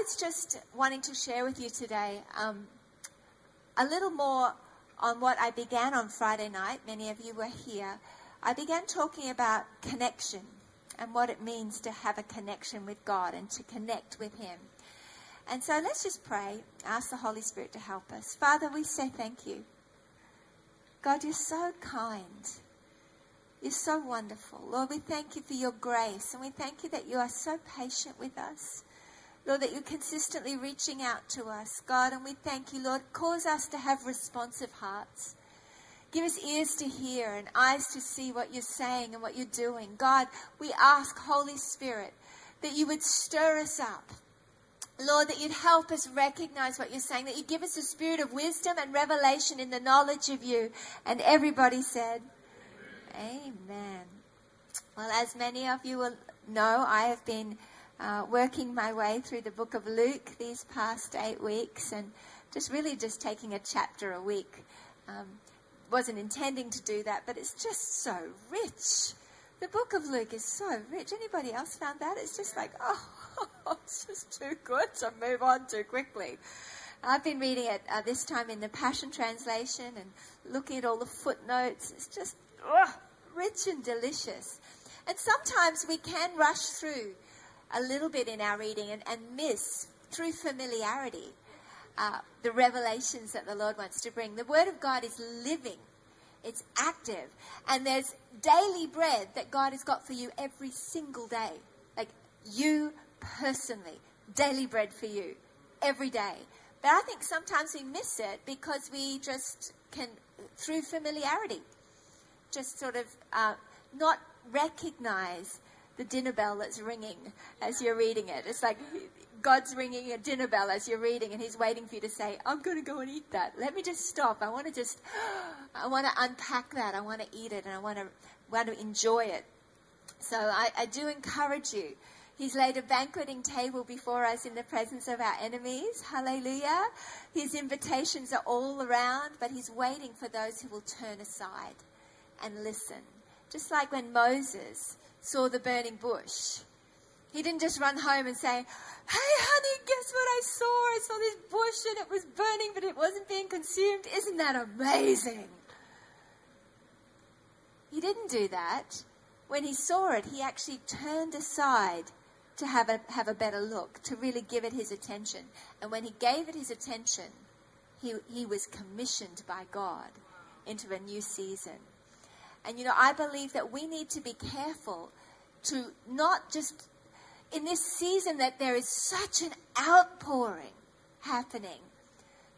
was just wanting to share with you today um, a little more on what I began on Friday night. Many of you were here. I began talking about connection and what it means to have a connection with God and to connect with Him. And so let's just pray, ask the Holy Spirit to help us. Father, we say thank you. God, you're so kind. You're so wonderful. Lord, we thank you for your grace and we thank you that you are so patient with us. Lord, that you're consistently reaching out to us, God, and we thank you, Lord. Cause us to have responsive hearts. Give us ears to hear and eyes to see what you're saying and what you're doing. God, we ask, Holy Spirit, that you would stir us up. Lord, that you'd help us recognize what you're saying, that you give us a spirit of wisdom and revelation in the knowledge of you. And everybody said, Amen. Amen. Well, as many of you will know, I have been uh, working my way through the book of Luke these past eight weeks and just really just taking a chapter a week. Um, wasn't intending to do that, but it's just so rich. The book of Luke is so rich. Anybody else found that? It's just like, oh, it's just too good to move on too quickly. I've been reading it uh, this time in the Passion Translation and looking at all the footnotes. It's just oh, rich and delicious. And sometimes we can rush through a little bit in our reading and, and miss, through familiarity, uh, the revelations that the Lord wants to bring. The Word of God is living, it's active, and there's daily bread that God has got for you every single day. Like you personally, daily bread for you every day. But I think sometimes we miss it because we just can, through familiarity, just sort of uh, not recognize the dinner bell that's ringing as you're reading it. It's like God's ringing a dinner bell as you're reading, and He's waiting for you to say, I'm going to go and eat that. Let me just stop. I want to just, I want to unpack that. I want to eat it, and I want to, want to enjoy it. So I, I do encourage you. He's laid a banqueting table before us in the presence of our enemies. Hallelujah. His invitations are all around, but He's waiting for those who will turn aside and listen. Just like when Moses saw the burning bush. He didn't just run home and say, Hey, honey, guess what I saw? I saw this bush and it was burning, but it wasn't being consumed. Isn't that amazing? He didn't do that. When he saw it, he actually turned aside to have a, have a better look, to really give it his attention. And when he gave it his attention, he, he was commissioned by God into a new season. And you know, I believe that we need to be careful to not just in this season that there is such an outpouring happening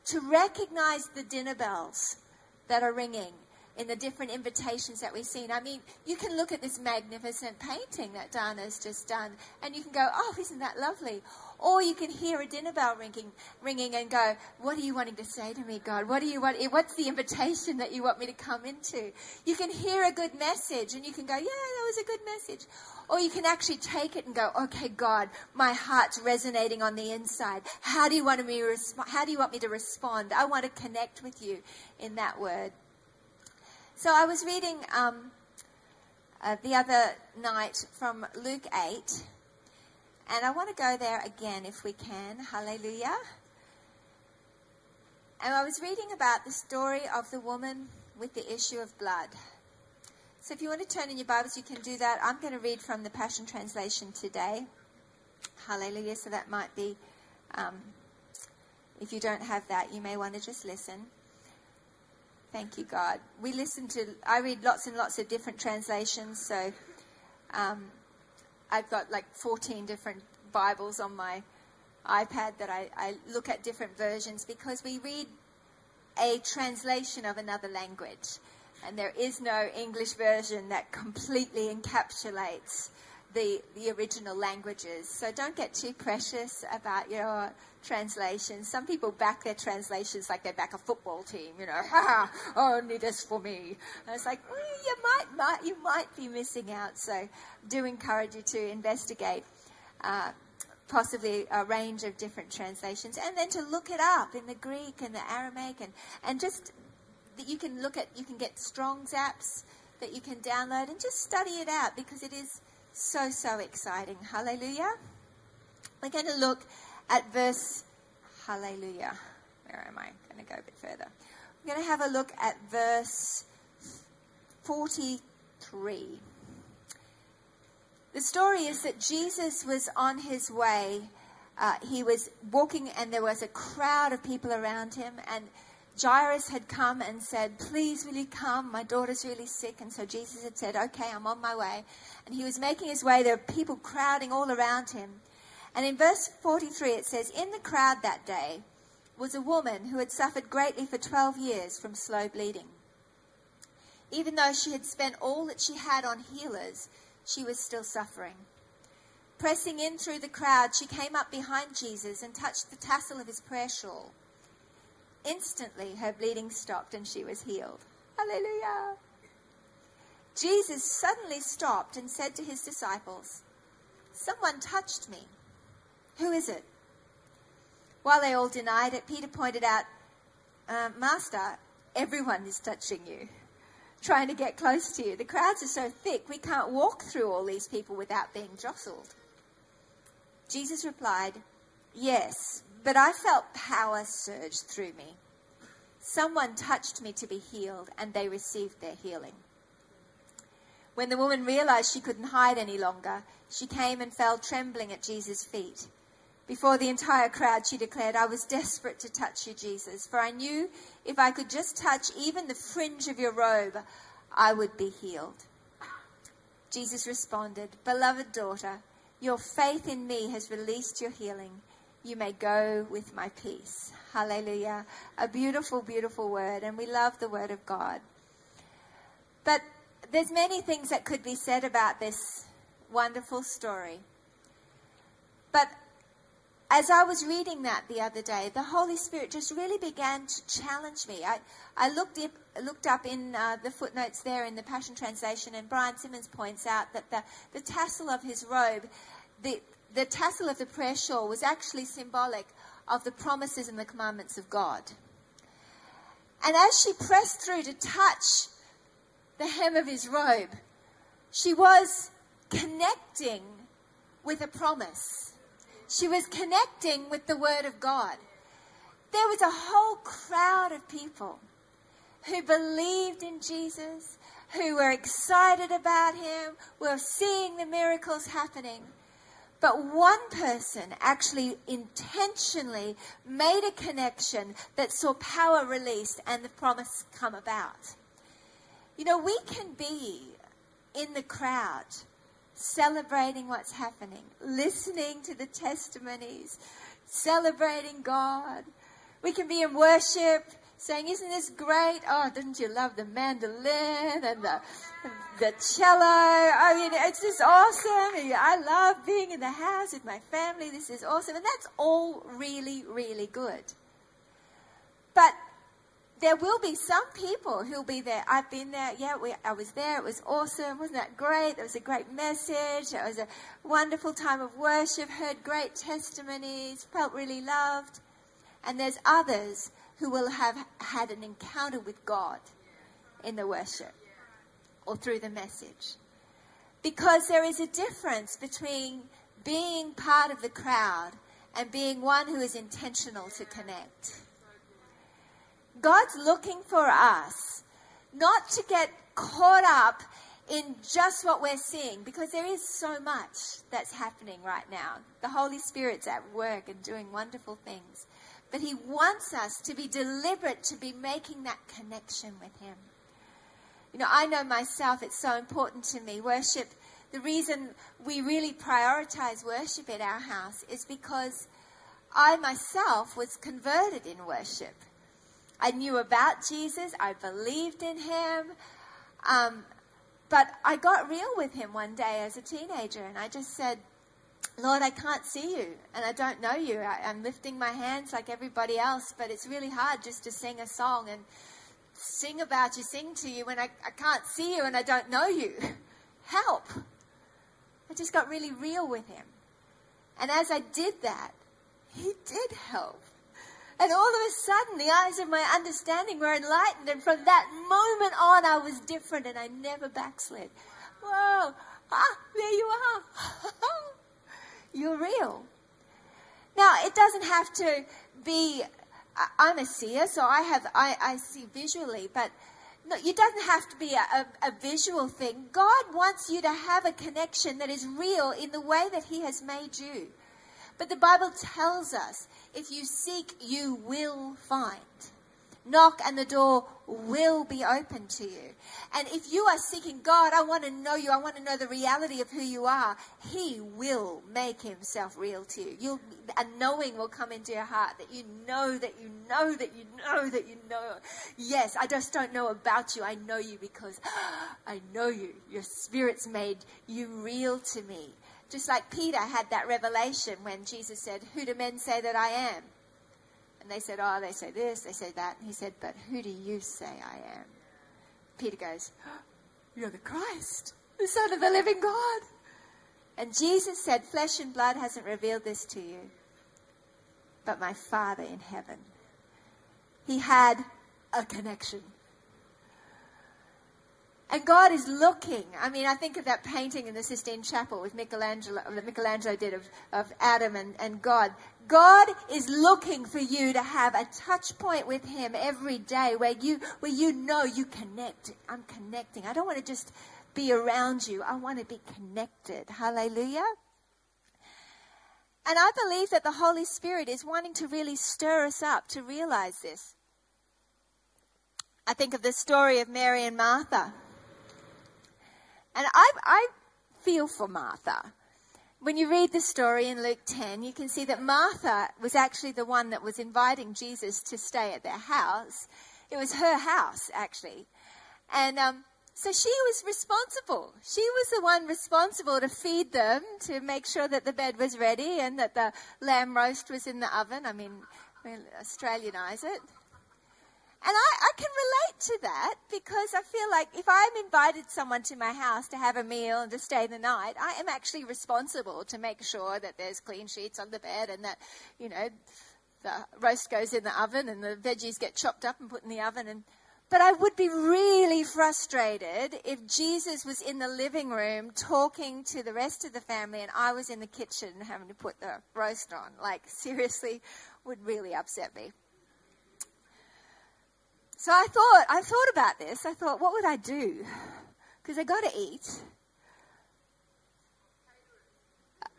to recognize the dinner bells that are ringing in the different invitations that we've seen. I mean, you can look at this magnificent painting that Dana's just done and you can go, oh, isn't that lovely? Or you can hear a dinner bell ringing, ringing and go, what are you wanting to say to me, God? What do you want? Eh, what's the invitation that you want me to come into? You can hear a good message and you can go, yeah, that was a good message. Or you can actually take it and go, okay, God, my heart's resonating on the inside. How do you want me respond? How do you want me to respond? I want to connect with you in that word. So I was reading um, uh, the other night from Luke 8, and I want to go there again if we can. Hallelujah. And I was reading about the story of the woman with the issue of blood. So if you want to turn in your Bibles, you can do that. I'm going to read from the Passion Translation today. Hallelujah. So that might be, um, if you don't have that, you may want to just listen. Thank you, God. We listen to, I read lots and lots of different translations, so um, I've got like 14 different Bibles on my iPad that I, I look at different versions because we read a translation of another language. And there is no English version that completely encapsulates the, the original languages. So don't get too precious about your translations. Some people back their translations like they back a football team, you know, ha, only this for me. And it's like, well, you might, might, you might be missing out. So do encourage you to investigate. Uh, possibly a range of different translations, and then to look it up in the Greek and the Aramaic, and, and just that you can look at, you can get Strong's apps that you can download and just study it out because it is so, so exciting. Hallelujah. We're going to look at verse, hallelujah. Where am I? I'm going to go a bit further. We're going to have a look at verse 43. The story is that Jesus was on his way. Uh, he was walking, and there was a crowd of people around him. And Jairus had come and said, Please, will you come? My daughter's really sick. And so Jesus had said, Okay, I'm on my way. And he was making his way. There were people crowding all around him. And in verse 43, it says, In the crowd that day was a woman who had suffered greatly for 12 years from slow bleeding. Even though she had spent all that she had on healers, she was still suffering. Pressing in through the crowd, she came up behind Jesus and touched the tassel of his prayer shawl. Instantly, her bleeding stopped and she was healed. Hallelujah! Jesus suddenly stopped and said to his disciples, Someone touched me. Who is it? While they all denied it, Peter pointed out, uh, Master, everyone is touching you, trying to get close to you. The crowds are so thick, we can't walk through all these people without being jostled. Jesus replied, Yes, but I felt power surge through me. Someone touched me to be healed, and they received their healing. When the woman realized she couldn't hide any longer, she came and fell trembling at Jesus' feet. Before the entire crowd, she declared, I was desperate to touch you, Jesus, for I knew if I could just touch even the fringe of your robe, I would be healed. Jesus responded, Beloved daughter, your faith in me has released your healing. You may go with my peace. Hallelujah. A beautiful, beautiful word, and we love the word of God. But there's many things that could be said about this wonderful story. But as I was reading that the other day, the Holy Spirit just really began to challenge me. I, I looked, up, looked up in uh, the footnotes there in the Passion Translation, and Brian Simmons points out that the, the tassel of his robe, the, the tassel of the prayer shawl, was actually symbolic of the promises and the commandments of God. And as she pressed through to touch the hem of his robe, she was connecting with a promise she was connecting with the Word of God. There was a whole crowd of people who believed in Jesus, who were excited about Him, were seeing the miracles happening. But one person actually intentionally made a connection that saw power released and the promise come about. You know, we can be in the crowd celebrating what's happening, listening to the testimonies, celebrating God. We can be in worship saying, Isn't this great? Oh, didn't you love the mandolin and the, the cello? I mean, it's just awesome. I love being in the house with my family. This is awesome. And that's all really, really good. But there will be some people who'll be there. I've been there. Yeah, we, I was there. It was awesome. Wasn't that great? It was a great message. It was a wonderful time of worship. Heard great testimonies. Felt really loved. And there's others who will have had an encounter with God in the worship or through the message. Because there is a difference between being part of the crowd and being one who is intentional to connect. God's looking for us not to get caught up in just what we're seeing because there is so much that's happening right now. The Holy Spirit's at work and doing wonderful things. But He wants us to be deliberate to be making that connection with Him. You know, I know myself, it's so important to me. Worship, the reason we really prioritize worship at our house is because I myself was converted in worship. I knew about Jesus. I believed in him. Um, but I got real with him one day as a teenager, and I just said, Lord, I can't see you, and I don't know you. I, am lifting my hands like everybody else, but it's really hard just to sing a song and sing about you, sing to you when I, I can't see you and I don't know you. Help. I just got really real with him. And as I did that, he did help. And all of a sudden, the eyes of my understanding were enlightened. And from that moment on, I was different and I never backslid. Whoa. Ah, there you are. You're real. Now, it doesn't have to be, I'm a seer, so I have, I, I see visually, but no, it doesn't have to be a, a, a, visual thing. God wants you to have a connection that is real in the way that He has made you. But the Bible tells us if you seek, you will find. Knock and the door will be open to you. And if you are seeking God, I want to know you. I want to know the reality of who you are. He will make himself real to you. You'll, a knowing will come into your heart that you know that you know that you know that you know. Yes, I just don't know about you. I know you because I know you. Your spirit's made you real to me. Just like Peter had that revelation when Jesus said, Who do men say that I am? And they said, Oh, they say this, they say that. And he said, But who do you say I am? Peter goes, You're the Christ, the Son of the living God. And Jesus said, Flesh and blood hasn't revealed this to you, but my Father in heaven. He had a connection. And God is looking. I mean, I think of that painting in the Sistine Chapel with Michelangelo, that Michelangelo did of, of Adam and, and God. God is looking for you to have a touch point with Him every day where you, where you know you connect. I'm connecting. I don't want to just be around you. I want to be connected. Hallelujah. And I believe that the Holy Spirit is wanting to really stir us up to realize this. I think of the story of Mary and Martha. And I, I feel for Martha. When you read the story in Luke 10, you can see that Martha was actually the one that was inviting Jesus to stay at their house. It was her house, actually. And um, so she was responsible. She was the one responsible to feed them, to make sure that the bed was ready and that the lamb roast was in the oven. I mean, we Australianize it. And I, I can relate to that because I feel like if I'm invited someone to my house to have a meal and to stay the night, I am actually responsible to make sure that there's clean sheets on the bed and that, you know, the roast goes in the oven and the veggies get chopped up and put in the oven and but I would be really frustrated if Jesus was in the living room talking to the rest of the family and I was in the kitchen having to put the roast on. Like, seriously, would really upset me. So I thought, I thought about this. I thought, what would I do? Because I got to eat.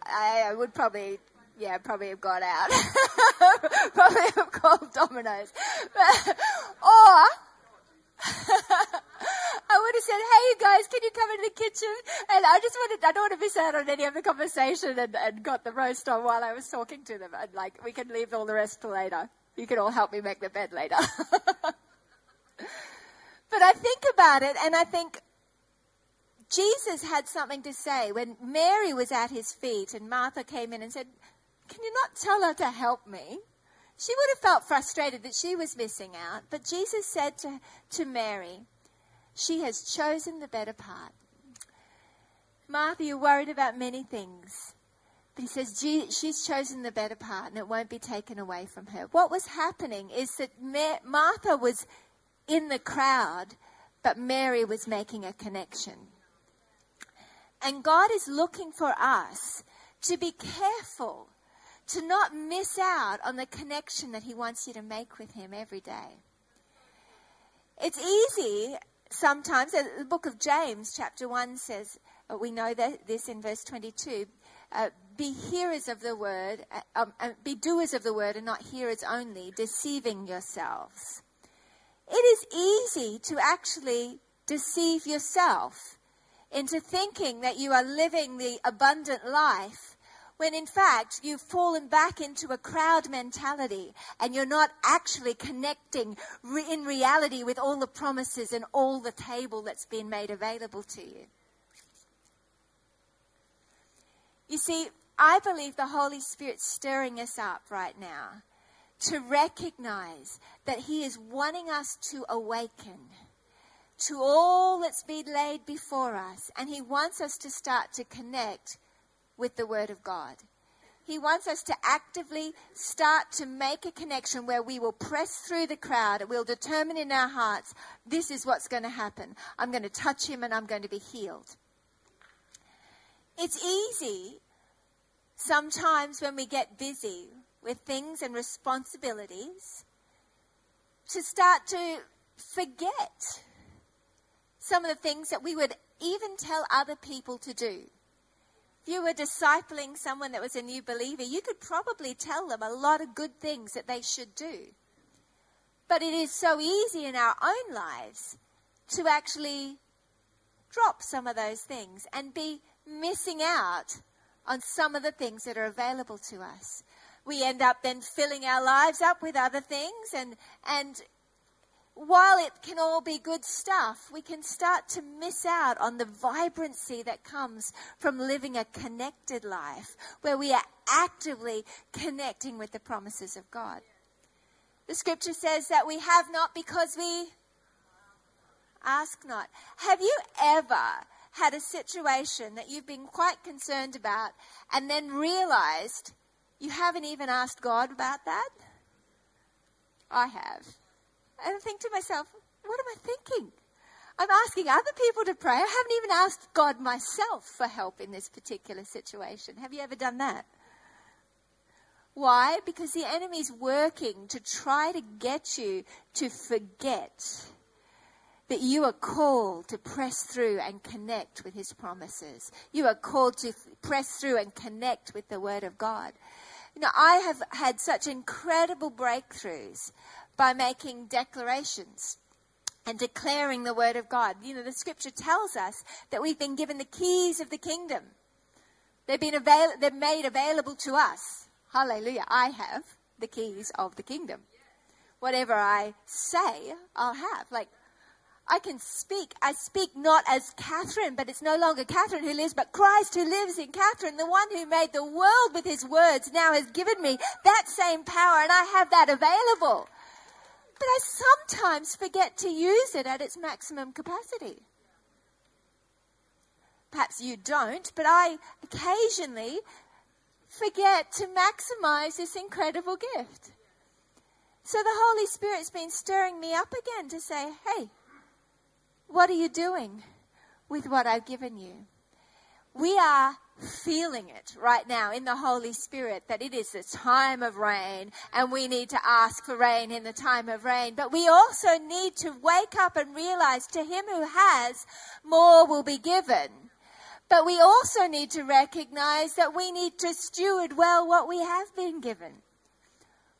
I, I, would probably, yeah, probably have got out. probably have called Domino's. or I would have said, hey, you guys, can you come into the kitchen? And I just wanted, I don't want to miss out on any of the conversation and, and got the roast on while I was talking to them. And like, we can leave all the rest for later. You can all help me make the bed later. But I think about it and I think Jesus had something to say when Mary was at his feet and Martha came in and said, Can you not tell her to help me? She would have felt frustrated that she was missing out. But Jesus said to, to Mary, She has chosen the better part. Martha, you're worried about many things. But he says she's chosen the better part and it won't be taken away from her. What was happening is that Martha was in the crowd, but Mary was making a connection. And God is looking for us to be careful to not miss out on the connection that He wants you to make with Him every day. It's easy sometimes, the book of James, chapter 1 says, uh, we know that this in verse 22, uh, be hearers of the word, uh, um, uh, be doers of the word and not hearers only, deceiving yourselves. It is easy to actually deceive yourself into thinking that you are living the abundant life when in fact you've fallen back into a crowd mentality and you're not actually connecting re- in reality with all the promises and all the table that's been made available to you. You see, I believe the Holy Spirit's stirring us up right now to recognize that He is wanting us to awaken to all that's been laid before us. And He wants us to start to connect with the Word of God. He wants us to actively start to make a connection where we will press through the crowd and we'll determine in our hearts this is what's going to happen. I'm going to touch him and I'm going to be healed. It's easy sometimes when we get busy with things and responsibilities to start to forget some of the things that we would even tell other people to do. If you were discipling someone that was a new believer, you could probably tell them a lot of good things that they should do. But it is so easy in our own lives to actually drop some of those things and be missing out on some of the things that are available to us. We end up then filling our lives up with other things and, and while it can all be good stuff, we can start to miss out on the vibrancy that comes from living a connected life where we are actively connecting with the promises of God. The scripture says that we have not because we ask not. Have you ever had a situation that you've been quite concerned about and then realized you haven't even asked God about that? I have. And I think to myself, what am I thinking? I'm asking other people to pray. I haven't even asked God myself for help in this particular situation. Have you ever done that? Why? Because the enemy's working to try to get you to forget that you are called to press through and connect with his promises. You are called to press through and connect with the word of God. You know, I have had such incredible breakthroughs by making declarations and declaring the word of God. You know, the scripture tells us that we've been given the keys of the kingdom. They've been avail- they're made available to us. Hallelujah. I have the keys of the kingdom. Whatever I say, I'll have. Like, I can speak. I speak not as Catherine, but it's no longer Catherine who lives, but Christ who lives in Catherine. The one who made the world with his words now has given me that same power, and I have that available but I sometimes forget to use it at its maximum capacity. Perhaps you don't, but I occasionally forget to maximize this incredible gift. So the Holy Spirit's been stirring me up again to say, hey, what are you doing with what I've given you? We are feeling it right now in the Holy Spirit that it is the time of rain and we need to ask for rain in the time of rain. But we also need to wake up and realize to him who has, more will be given. But we also need to recognize that we need to steward well what we have been given.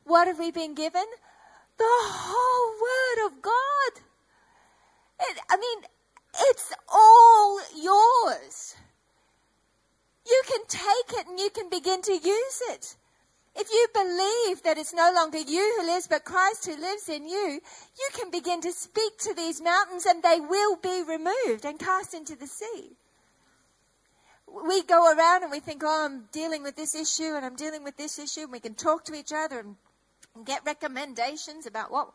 What have we been given? The whole Word of God. It, I mean, it's all yours. You can take it and you can begin to use it. If you believe that it's no longer you who lives, but Christ who lives in you, you can begin to speak to these mountains and they will be removed and cast into the sea. We go around and we think, oh, I'm dealing with this issue and I'm dealing with this issue. And we can talk to each other and, and get recommendations about what,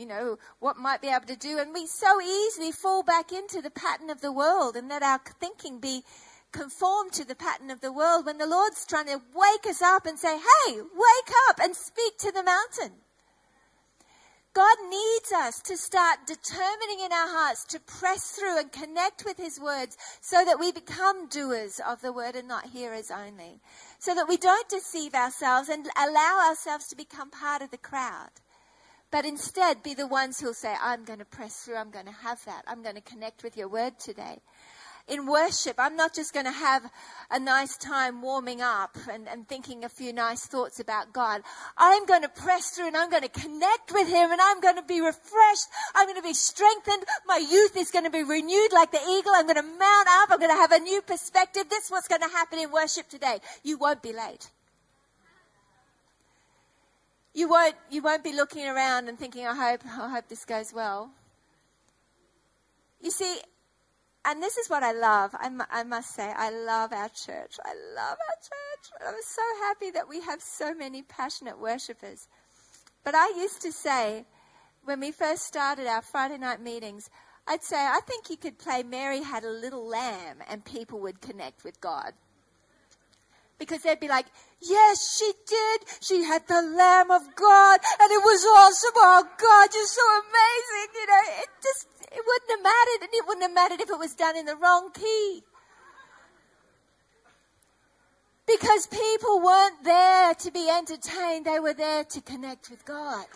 you know, what might be able to do. And we so easily fall back into the pattern of the world and let our thinking be conformed to the pattern of the world when the Lord's trying to wake us up and say, hey, wake up and speak to the mountain. God needs us to start determining in our hearts to press through and connect with His words so that we become doers of the word and not hearers only. So that we don't deceive ourselves and allow ourselves to become part of the crowd. But instead be the ones who'll say, I'm going to press through, I'm going to have that, I'm going to connect with your word today in worship, I'm not just going to have a nice time warming up and, and thinking a few nice thoughts about God. I'm going to press through and I'm going to connect with Him and I'm going to be refreshed. I'm going to be strengthened. My youth is going to be renewed like the eagle. I'm going to mount up. I'm going to have a new perspective. This is what's going to happen in worship today. You won't be late. You won't, you won't be looking around and thinking, I hope, I hope this goes well. You see, and this is what I love. I, I must say, I love our church. I love our church. I'm so happy that we have so many passionate worshippers. But I used to say, when we first started our Friday night meetings, I'd say, I think you could play Mary Had a Little Lamb and people would connect with God. Because they'd be like, yes, she did. She had the Lamb of God and it was awesome. Oh God, you're so amazing. You know, it just, it wouldn't have mattered, and it wouldn't have mattered if it was done in the wrong key. Because people weren't there to be entertained, they were there to connect with God.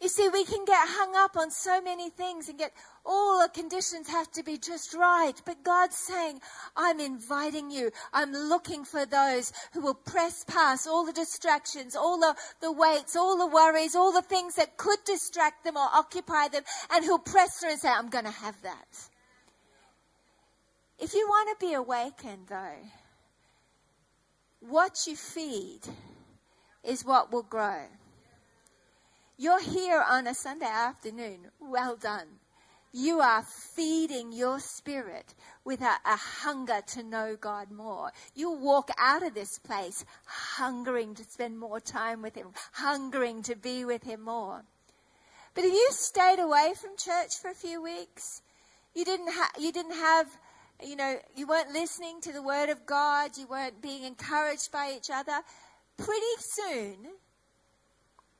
You see, we can get hung up on so many things and get all the conditions have to be just right. But God's saying, I'm inviting you. I'm looking for those who will press past all the distractions, all the, the weights, all the worries, all the things that could distract them or occupy them, and who'll press through and say, I'm going to have that. If you want to be awakened, though, what you feed is what will grow. You're here on a Sunday afternoon. Well done. You are feeding your spirit with a, a, hunger to know God more. You walk out of this place hungering to spend more time with Him, hungering to be with Him more. But if you stayed away from church for a few weeks, you didn't, ha- you didn't have, you know, you weren't listening to the Word of God, you weren't being encouraged by each other, pretty soon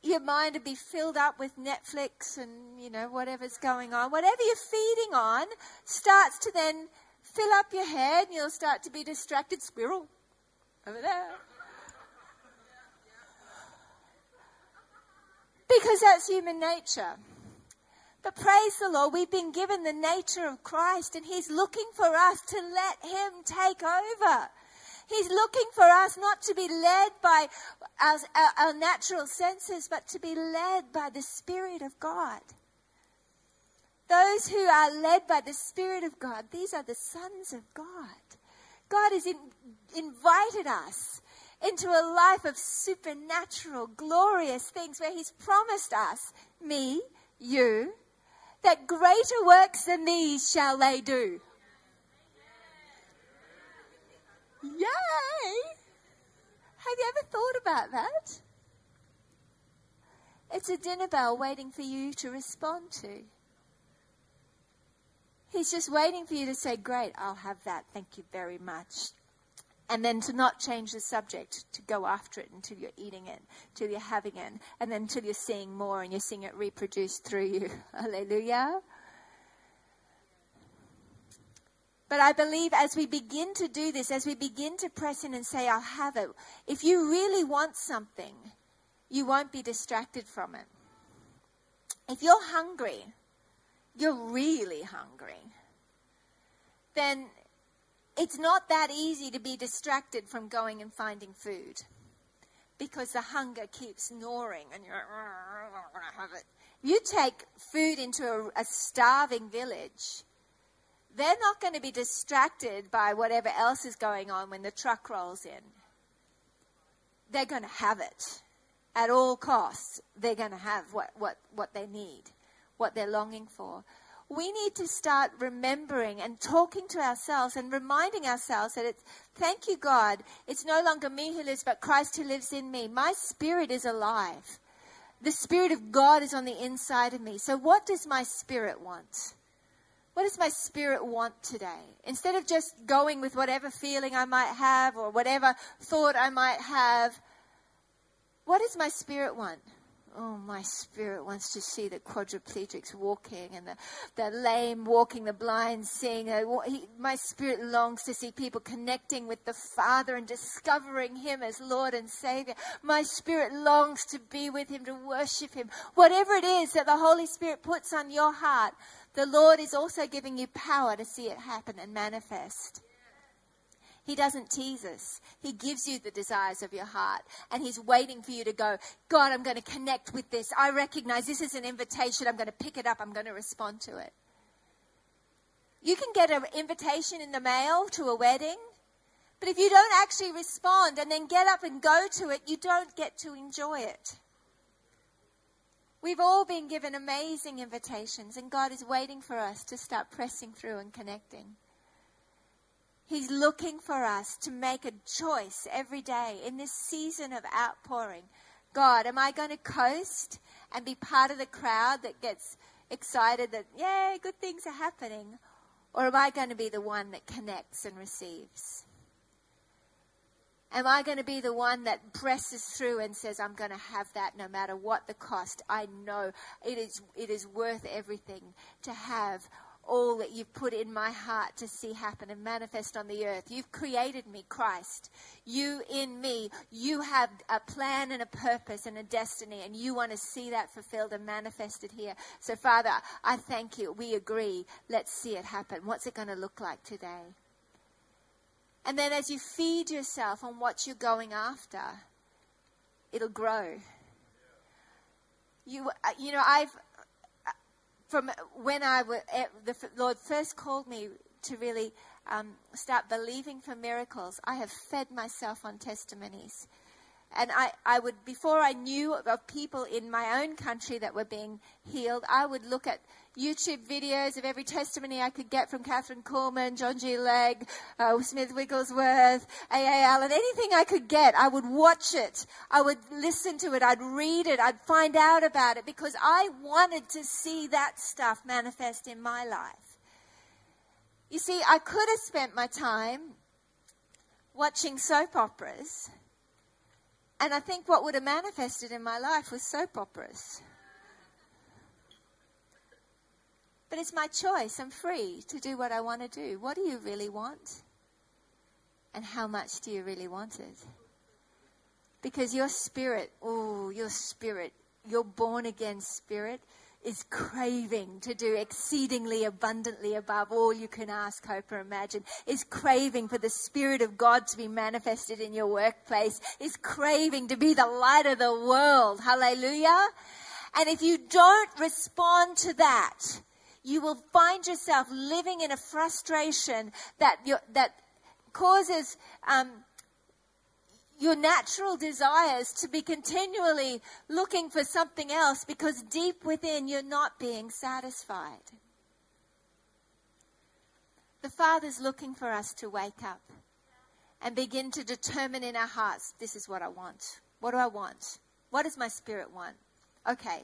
your mind to be filled up with Netflix and, you know, whatever's going on. Whatever you're feeding on starts to then fill up your head and you'll start to be distracted. Squirrel over there. Because that's human nature. But praise the Lord, we've been given the nature of Christ and He's looking for us to let Him take over. He's looking for us not to be led by our, our, natural senses, but to be led by the Spirit of God. Those who are led by the Spirit of God, these are the sons of God. God has in, invited us into a life of supernatural, glorious things where He's promised us, me, you, that greater works than these shall they do. Yay! Have you ever thought about that? It's a dinner bell waiting for you to respond to. He's just waiting for you to say, Great, I'll have that. Thank you very much. And then to not change the subject, to go after it until you're eating it, until you're having it, and then until you're seeing more and you're seeing it reproduced through you. Hallelujah. But I believe as we begin to do this, as we begin to press in and say, I'll have it, if you really want something, you won't be distracted from it. If you're hungry, you're really hungry, then it's not that easy to be distracted from going and finding food because the hunger keeps gnawing and you're like, have it. You take food into a, a starving village they're not going to be distracted by whatever else is going on when the truck rolls in. They're going to have it at all costs. They're going to have what, what, what they need, what they're longing for. We need to start remembering and talking to ourselves and reminding ourselves that it's, thank you, God, it's no longer me who lives, but Christ who lives in me. My spirit is alive. The Spirit of God is on the inside of me. So, what does my spirit want? What does my spirit want today? Instead of just going with whatever feeling I might have or whatever thought I might have, what does my spirit want? Oh, my spirit wants to see the quadriplegics walking and the, the lame walking, the blind seeing. My spirit longs to see people connecting with the Father and discovering Him as Lord and Savior. My spirit longs to be with Him, to worship Him. Whatever it is that the Holy Spirit puts on your heart, the Lord is also giving you power to see it happen and manifest. He doesn't tease us. He gives you the desires of your heart. And He's waiting for you to go, God, I'm going to connect with this. I recognize this is an invitation. I'm going to pick it up. I'm going to respond to it. You can get an invitation in the mail to a wedding. But if you don't actually respond and then get up and go to it, you don't get to enjoy it. We've all been given amazing invitations, and God is waiting for us to start pressing through and connecting. He's looking for us to make a choice every day in this season of outpouring. God, am I going to coast and be part of the crowd that gets excited that, yay, good things are happening? Or am I going to be the one that connects and receives? Am I going to be the one that presses through and says, I'm going to have that no matter what the cost? I know it is, it is worth everything to have all that you've put in my heart to see happen and manifest on the earth. You've created me, Christ. You in me. You have a plan and a purpose and a destiny, and you want to see that fulfilled and manifested here. So, Father, I thank you. We agree. Let's see it happen. What's it going to look like today? And then as you feed yourself on what you're going after, it'll grow. You, uh, you know, I've, uh, from when I was, eh, the Lord first called me to really um, start believing for miracles, I have fed myself on testimonies. And I, I would, before I knew of people in my own country that were being healed, I would look at YouTube videos of every testimony I could get from Kathryn Kuhlman, John G. Lake, uh, Smith Wigglesworth, A.A. Allen, anything I could get. I would watch it. I would listen to it. I'd read it. I'd find out about it because I wanted to see that stuff manifest in my life. You see, I could have spent my time watching soap operas and I think what would have manifested in my life was soap operas. But it's my choice. I'm free to do what I want to do. What do you really want? And how much do you really want it? Because your spirit, oh, your spirit, your born again spirit, is craving to do exceedingly abundantly above all you can ask, hope, or imagine, is craving for the Spirit of God to be manifested in your workplace, is craving to be the light of the world. Hallelujah. And if you don't respond to that, you will find yourself living in a frustration that, that causes um, your natural desires to be continually looking for something else because deep within you're not being satisfied. The Father's looking for us to wake up and begin to determine in our hearts this is what I want. What do I want? What does my spirit want? Okay,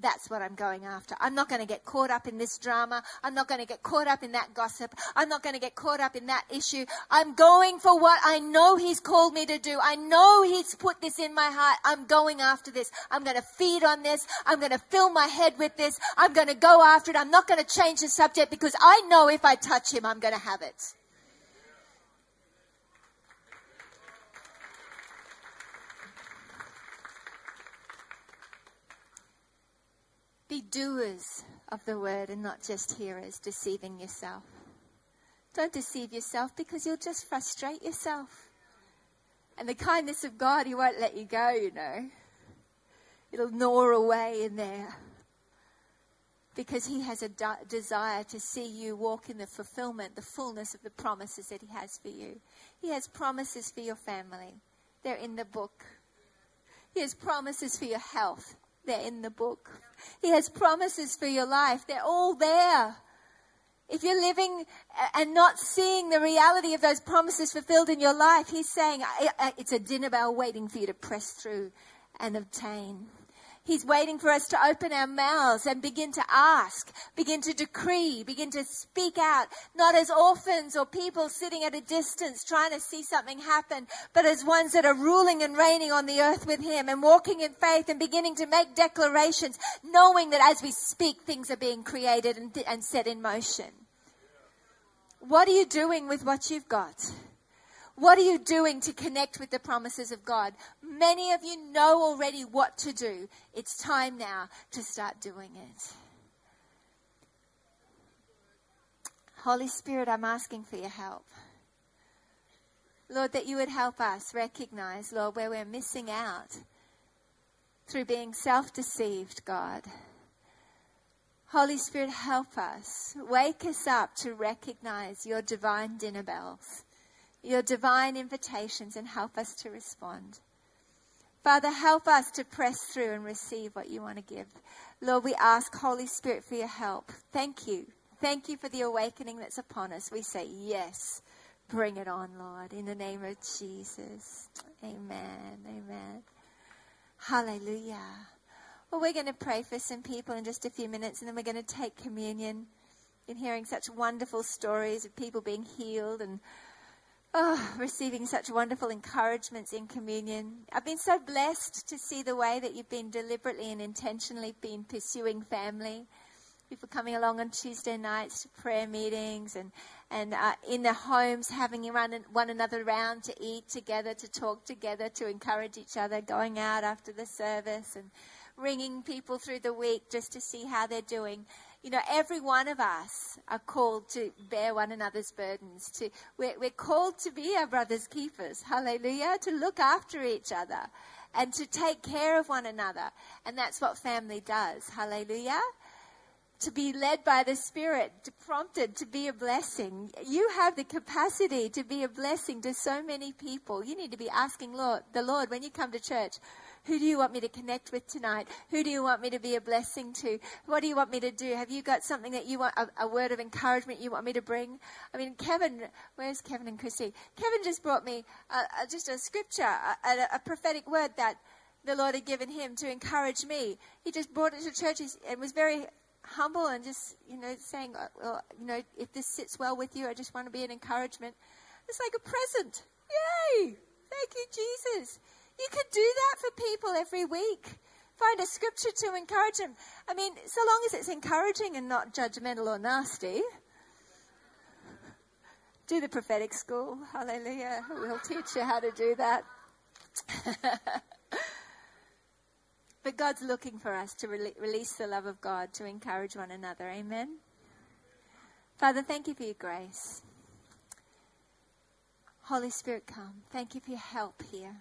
that's what I'm going after. I'm not going to get caught up in this drama. I'm not going to get caught up in that gossip. I'm not going to get caught up in that issue. I'm going for what I know He's called me to do. I know He's put this in my heart. I'm going after this. I'm going to feed on this. I'm going to fill my head with this. I'm going to go after it. I'm not going to change the subject because I know if I touch Him, I'm going to have it. Be doers of the word and not just hearers, deceiving yourself. Don't deceive yourself because you'll just frustrate yourself. And the kindness of God, He won't let you go, you know. It'll gnaw away in there. Because He has a de- desire to see you walk in the fulfillment, the fullness of the promises that He has for you. He has promises for your family, they're in the book. He has promises for your health, they're in the book. He has promises for your life. They're all there. If you're living and not seeing the reality of those promises fulfilled in your life, He's saying it's a dinner bell waiting for you to press through and obtain. He's waiting for us to open our mouths and begin to ask, begin to decree, begin to speak out, not as orphans or people sitting at a distance trying to see something happen, but as ones that are ruling and reigning on the earth with Him and walking in faith and beginning to make declarations, knowing that as we speak, things are being created and, and set in motion. What are you doing with what you've got? What are you doing to connect with the promises of God? Many of you know already what to do. It's time now to start doing it. Holy Spirit, I'm asking for your help. Lord, that you would help us recognize, Lord, where we're missing out through being self deceived, God. Holy Spirit, help us. Wake us up to recognize your divine dinner bells your divine invitations and help us to respond. Father, help us to press through and receive what you want to give. Lord, we ask, Holy Spirit, for your help. Thank you. Thank you for the awakening that's upon us. We say, Yes, bring it on, Lord, in the name of Jesus. Amen. Amen. Hallelujah. Well, we're going to pray for some people in just a few minutes, and then we're going to take communion. In hearing such wonderful stories of people being healed and Oh, receiving such wonderful encouragements in communion. I've been so blessed to see the way that you've been deliberately and intentionally been pursuing family. people coming along on Tuesday nights to prayer meetings and, and uh, in their homes having one another around to eat together, to talk together, to encourage each other, going out after the service and ringing people through the week just to see how they're doing. You know, every one of us are called to bear one another's burdens. To we're, we're called to be our brothers' keepers. Hallelujah! To look after each other and to take care of one another. And that's what family does. Hallelujah. To be led by the Spirit, to prompted to be a blessing. You have the capacity to be a blessing to so many people. You need to be asking Lord, the Lord when you come to church, who do you want me to connect with tonight? Who do you want me to be a blessing to? What do you want me to do? Have you got something that you want, a, a word of encouragement you want me to bring? I mean, Kevin, where's Kevin and Christy? Kevin just brought me just a scripture, a, a, prophetic word that the Lord had given him to encourage me. He just brought it to church and was very humble and just, you know, saying, uh, well, you know, if this sits well with you, I just want to be an encouragement. It's like a present. Yay! Thank you, Jesus. You could do that for people every week. Find a scripture to encourage them. I mean, so long as it's encouraging and not judgmental or nasty. Do the prophetic school. Hallelujah. We'll teach you how to do that. but God's looking for us to re- release the love of God, to encourage one another. Amen. Father, thank you for your grace. Holy Spirit, come. Thank you for your help here.